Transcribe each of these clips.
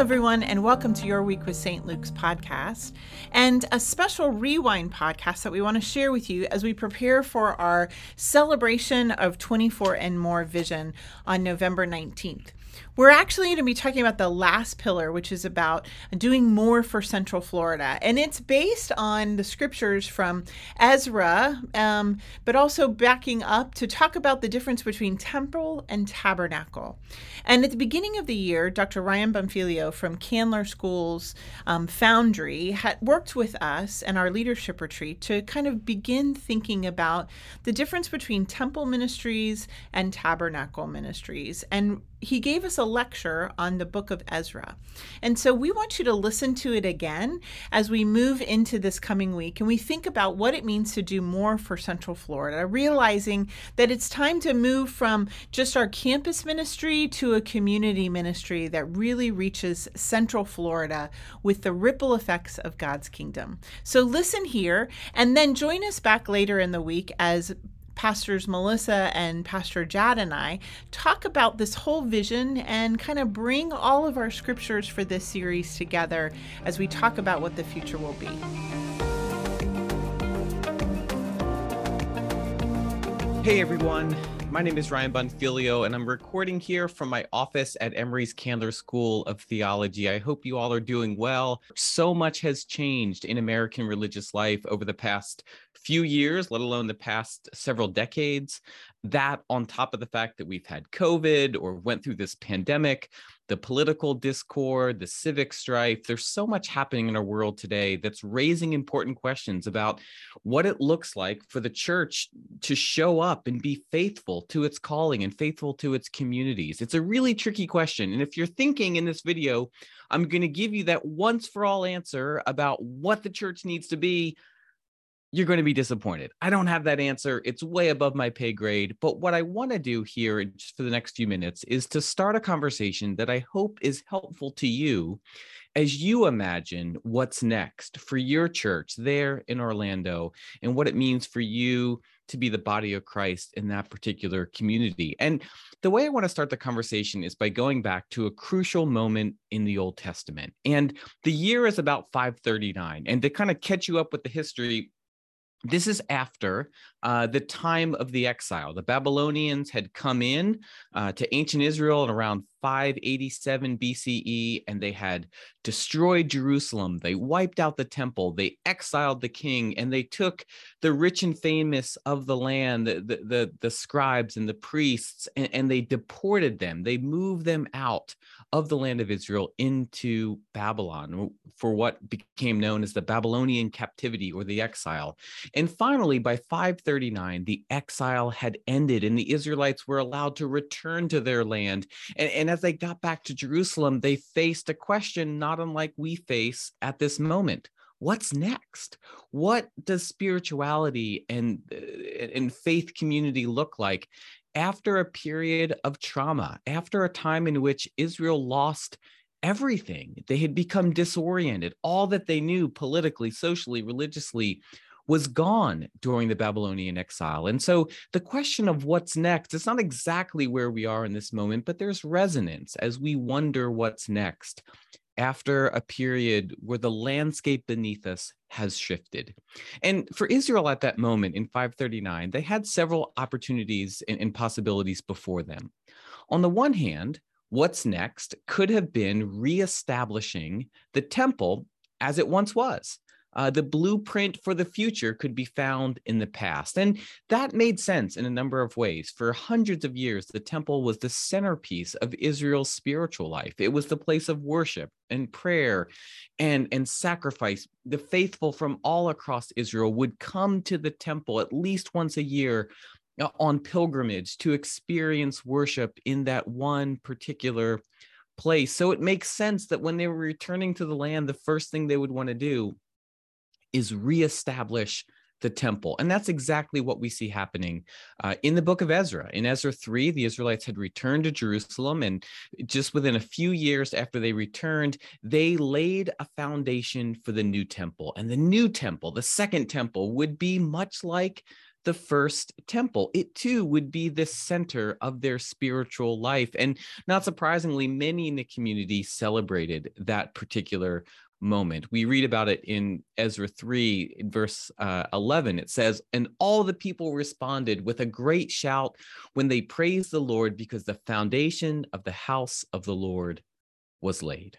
everyone, and welcome to Your Week with St. Luke's podcast and a special rewind podcast that we want to share with you as we prepare for our celebration of 24 and more vision on November 19th. We're actually going to be talking about the last pillar, which is about doing more for Central Florida. And it's based on the scriptures from Ezra, um, but also backing up to talk about the difference between temple and tabernacle. And at the beginning of the year, Dr. Ryan Bonfiglio from Candler School's um, Foundry had worked with us and our leadership retreat to kind of begin thinking about the difference between temple ministries and tabernacle ministries. And he gave us a lecture on the book of Ezra. And so we want you to listen to it again as we move into this coming week and we think about what it means to do more for Central Florida, realizing that it's time to move from just our campus ministry to a community ministry that really reaches Central Florida with the ripple effects of God's kingdom. So listen here and then join us back later in the week as Pastors Melissa and Pastor Jad and I talk about this whole vision and kind of bring all of our scriptures for this series together as we talk about what the future will be. Hey everyone, my name is Ryan Bonfiglio, and I'm recording here from my office at Emory's Candler School of Theology. I hope you all are doing well. So much has changed in American religious life over the past few years, let alone the past several decades. That, on top of the fact that we've had COVID or went through this pandemic, the political discord, the civic strife, there's so much happening in our world today that's raising important questions about what it looks like for the church to show up and be faithful to its calling and faithful to its communities. It's a really tricky question. And if you're thinking in this video, I'm going to give you that once for all answer about what the church needs to be you're going to be disappointed. I don't have that answer. It's way above my pay grade. But what I want to do here just for the next few minutes is to start a conversation that I hope is helpful to you as you imagine what's next for your church there in Orlando and what it means for you to be the body of Christ in that particular community. And the way I want to start the conversation is by going back to a crucial moment in the Old Testament. And the year is about 539. And to kind of catch you up with the history, this is after uh, the time of the exile. The Babylonians had come in uh, to ancient Israel in around 587 BCE, and they had destroyed Jerusalem. They wiped out the temple. They exiled the king, and they took the rich and famous of the land, the, the, the, the scribes and the priests, and, and they deported them. They moved them out of the land of Israel into Babylon for what became known as the Babylonian captivity or the exile. And finally, by 539, the exile had ended and the Israelites were allowed to return to their land. And, and as they got back to Jerusalem, they faced a question not unlike we face at this moment what's next what does spirituality and uh, and faith community look like after a period of trauma, after a time in which Israel lost everything. They had become disoriented. All that they knew politically, socially, religiously was gone during the Babylonian exile. And so the question of what's next, it's not exactly where we are in this moment, but there's resonance as we wonder what's next after a period where the landscape beneath us has shifted. And for Israel at that moment in 539, they had several opportunities and, and, possibilities before them. On the one hand, what's next could have been reestablishing the temple as it once was uh, the blueprint for the future could be found in the past. And that made sense in a number of ways. For hundreds of years, the temple was the centerpiece of Israel's spiritual life. It was the place of worship and prayer and, and sacrifice. The faithful from all across Israel would come to the temple at least once a year uh, on pilgrimage to experience worship in that one particular place. So it makes sense that when they were returning to the land, the first thing they would want to do is reestablish the temple. And that's exactly what we see happening uh, in the book of Ezra. In Ezra 3, the Israelites had returned to Jerusalem, and just within a few years after they returned, they laid a foundation for the new temple. And the new temple, the second temple, would be much like the first temple. It too would be the center of their spiritual life. And not surprisingly, many in the community celebrated that particular moment. We read about it in Ezra 3, verse uh, 11. It says, And all the people responded with a great shout when they praised the Lord because the foundation of the house of the Lord was laid.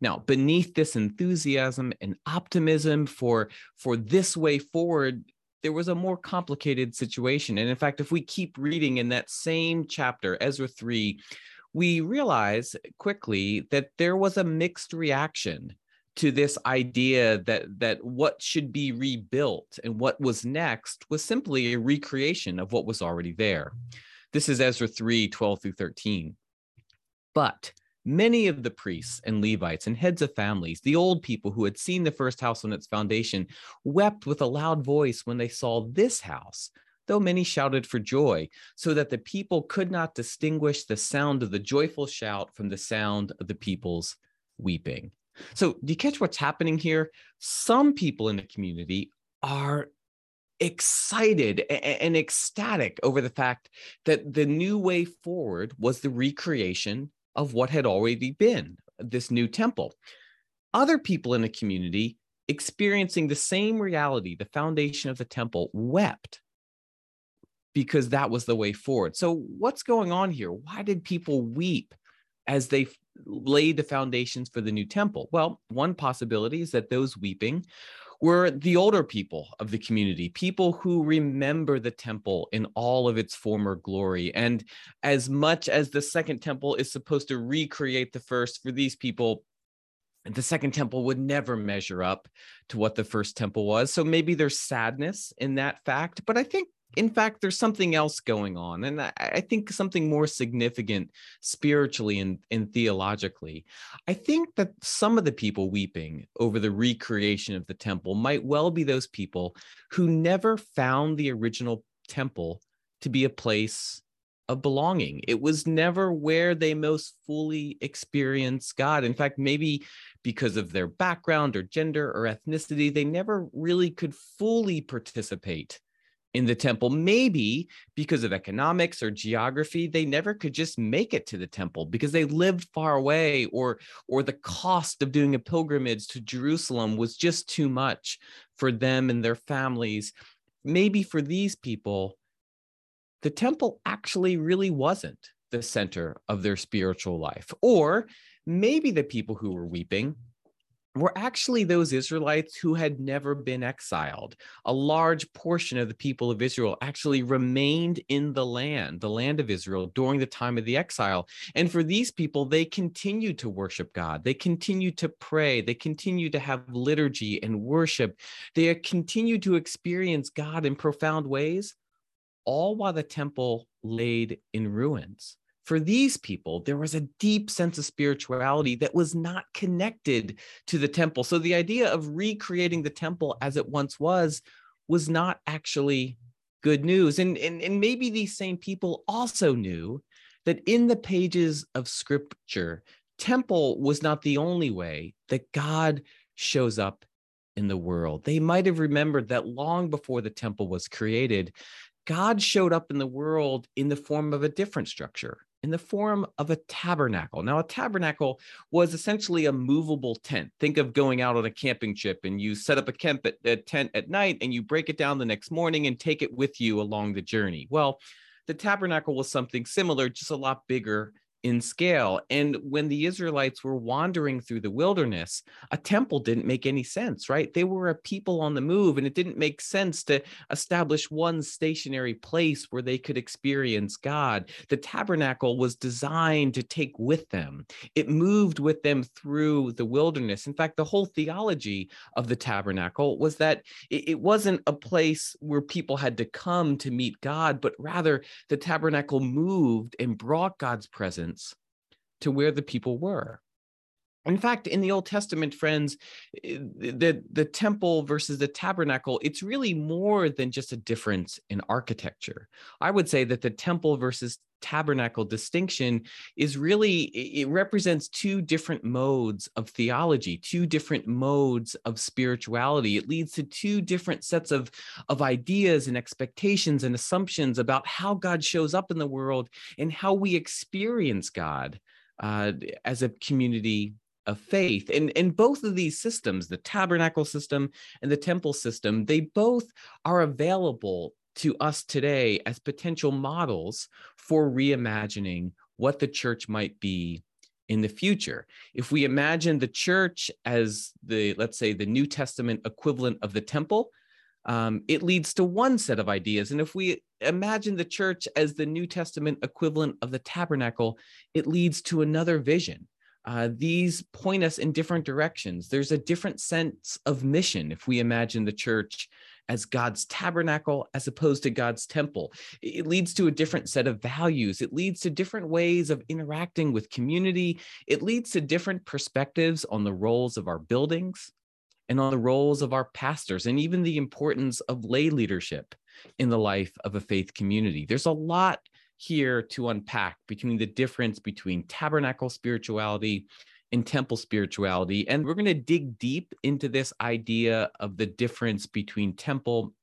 Now, beneath this enthusiasm and optimism for, for this way forward, there was a more complicated situation. And in fact, if we keep reading in that same chapter, Ezra 3, we realize quickly that there was a mixed reaction to this idea that that what should be rebuilt and what was next was simply a recreation of what was already there. This is Ezra 3 12 through 13. But many of the priests and Levites and heads of families, the old people who had seen the first house on its foundation, wept with a loud voice when they saw this house, though many shouted for joy, so that the people could not distinguish the sound of the joyful shout from the sound of the people's weeping. So, do you catch what's happening here? Some people in the community are excited and ecstatic over the fact that the new way forward was the recreation of what had already been this new temple. Other people in the community experiencing the same reality, the foundation of the temple, wept because that was the way forward. So, what's going on here? Why did people weep as they laid the foundations for the new temple? Well, one possibility is that those weeping were the older people of the community, people who remember the temple in all of its former glory. And as much as the second temple is supposed to recreate the first, for these people, the second temple would never measure up to what the first temple was. So maybe there's sadness in that fact. But I think in fact, there's something else going on. And I, I, think something more significant spiritually and, and theologically. I think that some of the people weeping over the recreation of the temple might well be those people who never found the original temple to be a place of belonging. It was never where they most fully experienced God. In fact, maybe because of their background or gender or ethnicity, they never really could fully participate in the temple. Maybe because of economics or geography, they never could just make it to the temple because they lived far away, or or the cost of doing a pilgrimage to Jerusalem was just too much for them and their families. Maybe for these people, the temple actually really wasn't the center of their spiritual life. Or maybe the people who were weeping were actually those Israelites who had never been exiled. A large portion of the people of Israel actually remained in the land, the land of Israel, during the time of the exile. And for these people, they continued to worship God. They continued to pray. They continued to have liturgy and worship. They continued to experience God in profound ways, all while the temple laid in ruins for these people, there was a deep sense of spirituality that was not connected to the temple. So the idea of recreating the temple as it once was was not actually good news. And, and, and maybe these same people also knew that in the pages of scripture, temple was not the only way that God shows up in the world. They might have remembered that long before the temple was created, God showed up in the world in the form of a different structure in the form of a tabernacle. Now, a tabernacle was essentially a movable tent. Think of going out on a camping trip and you set up a, camp at, a tent at night and you break it down the next morning and take it with you along the journey. Well, the tabernacle was something similar, just a lot bigger in scale. And when the Israelites were wandering through the wilderness, a temple didn't make any sense, right? They were a people on the move, and it didn't make sense to establish one stationary place where they could experience God. The tabernacle was designed to take with them, it moved with them through the wilderness. In fact, the whole theology of the tabernacle was that it, wasn't a place where people had to come to meet God, but rather the tabernacle moved and brought God's presence to where the people were. In fact, in the Old Testament, friends, eh, the, the temple versus the tabernacle, it's really more than just a difference in architecture. I would say that the temple versus tabernacle distinction is really, it represents two different modes of theology, two different modes of spirituality. It leads to two different sets of, of ideas and expectations and assumptions about how God shows up in the world and how we experience God uh, as a community of faith. And, and both of these systems, the tabernacle system and the temple system, they both are available to us today as potential models for reimagining what the church might be in the future. If we imagine the church as the, let's say, the New Testament equivalent of the temple, um, it leads to one set of ideas. And if we imagine the church as the New Testament equivalent of the tabernacle, it leads to another vision uh, these point us in different directions. There's a different sense of mission if we imagine the church as God's tabernacle as opposed to God's temple. It leads to a different set of values. It leads to different ways of interacting with community. It leads to different perspectives on the roles of our buildings and on the roles of our pastors and even the importance of lay leadership in the life of a faith community. There's a lot here to unpack between the difference between tabernacle spirituality and temple spirituality. And we're going to dig deep into this idea of the difference between temple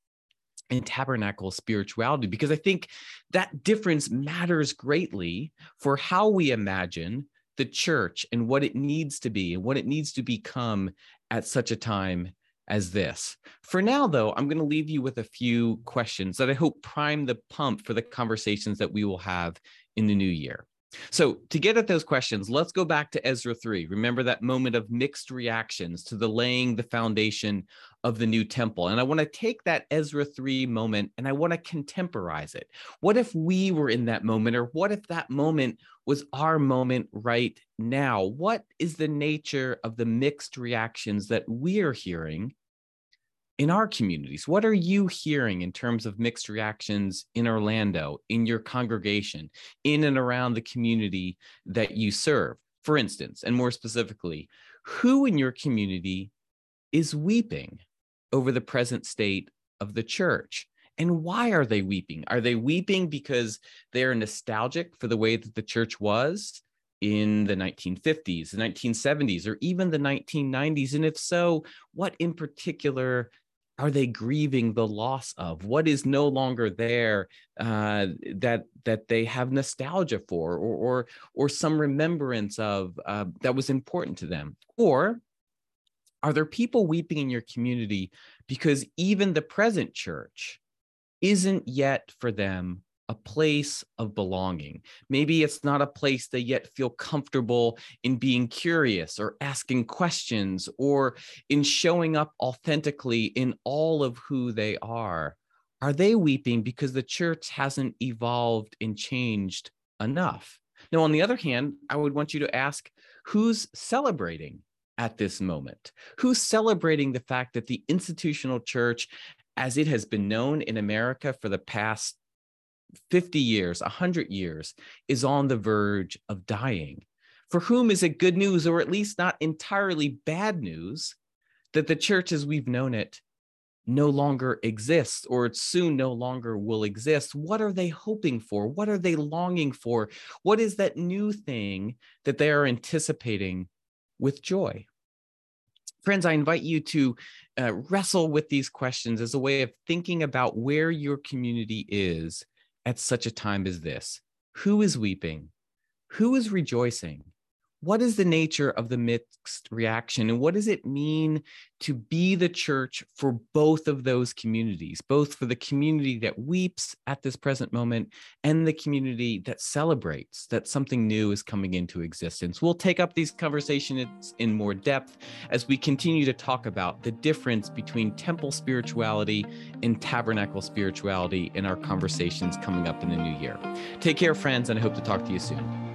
and tabernacle spirituality because I think that difference matters greatly for how we imagine the church and what it needs to be and what it needs to become at such a time as this. For now, though, I'm going to leave you with a few questions that I hope prime the pump for the conversations that we will have in the new year. So, to get at those questions, let's go back to Ezra 3. Remember that moment of mixed reactions to the laying the foundation of the new temple. And I want to take that Ezra 3 moment and I want to contemporize it. What if we were in that moment, or what if that moment was our moment right now? What is the nature of the mixed reactions that we're hearing in our communities what are you hearing in terms of mixed reactions in orlando in your congregation in and around the community that you serve for instance and more specifically who in your community is weeping over the present state of the church. And why are they weeping? Are they weeping because they're nostalgic for the way that the church was in the 1950s, the 1970s, or even the 1990s? And if so, what in particular are they grieving the loss of? What is no longer there uh, that that they have nostalgia for or or, or some remembrance of uh, that was important to them? Or are there people weeping in your community because even the present church isn't yet for them a place of belonging. Maybe it's not a place they yet feel comfortable in being curious or asking questions or in showing up authentically in all of who they are. Are they weeping because the church hasn't evolved and changed enough? Now, on the other hand, I would want you to ask who's celebrating at this moment? Who's celebrating the fact that the institutional church, as it has been known in America for the past 50 years, 100 years, is on the verge of dying. For whom is it good news, or at least not entirely bad news, that the church as we've known it no longer exists, or it soon no longer will exist? What are they hoping for? What are they longing for? What is that new thing that they are anticipating with joy? Friends, I invite you to uh, wrestle with these questions as a way of thinking about where your community is at such a time as this? Who is weeping? Who is rejoicing? What is the nature of the mixed reaction? And what does it mean to be the church for both of those communities both for the community that weeps at this present moment and the community that celebrates that something new is coming into existence? We'll take up these conversations in more depth as we continue to talk about the difference between temple spirituality and tabernacle spirituality in our conversations coming up in the new year. Take care friends and i hope to talk to you soon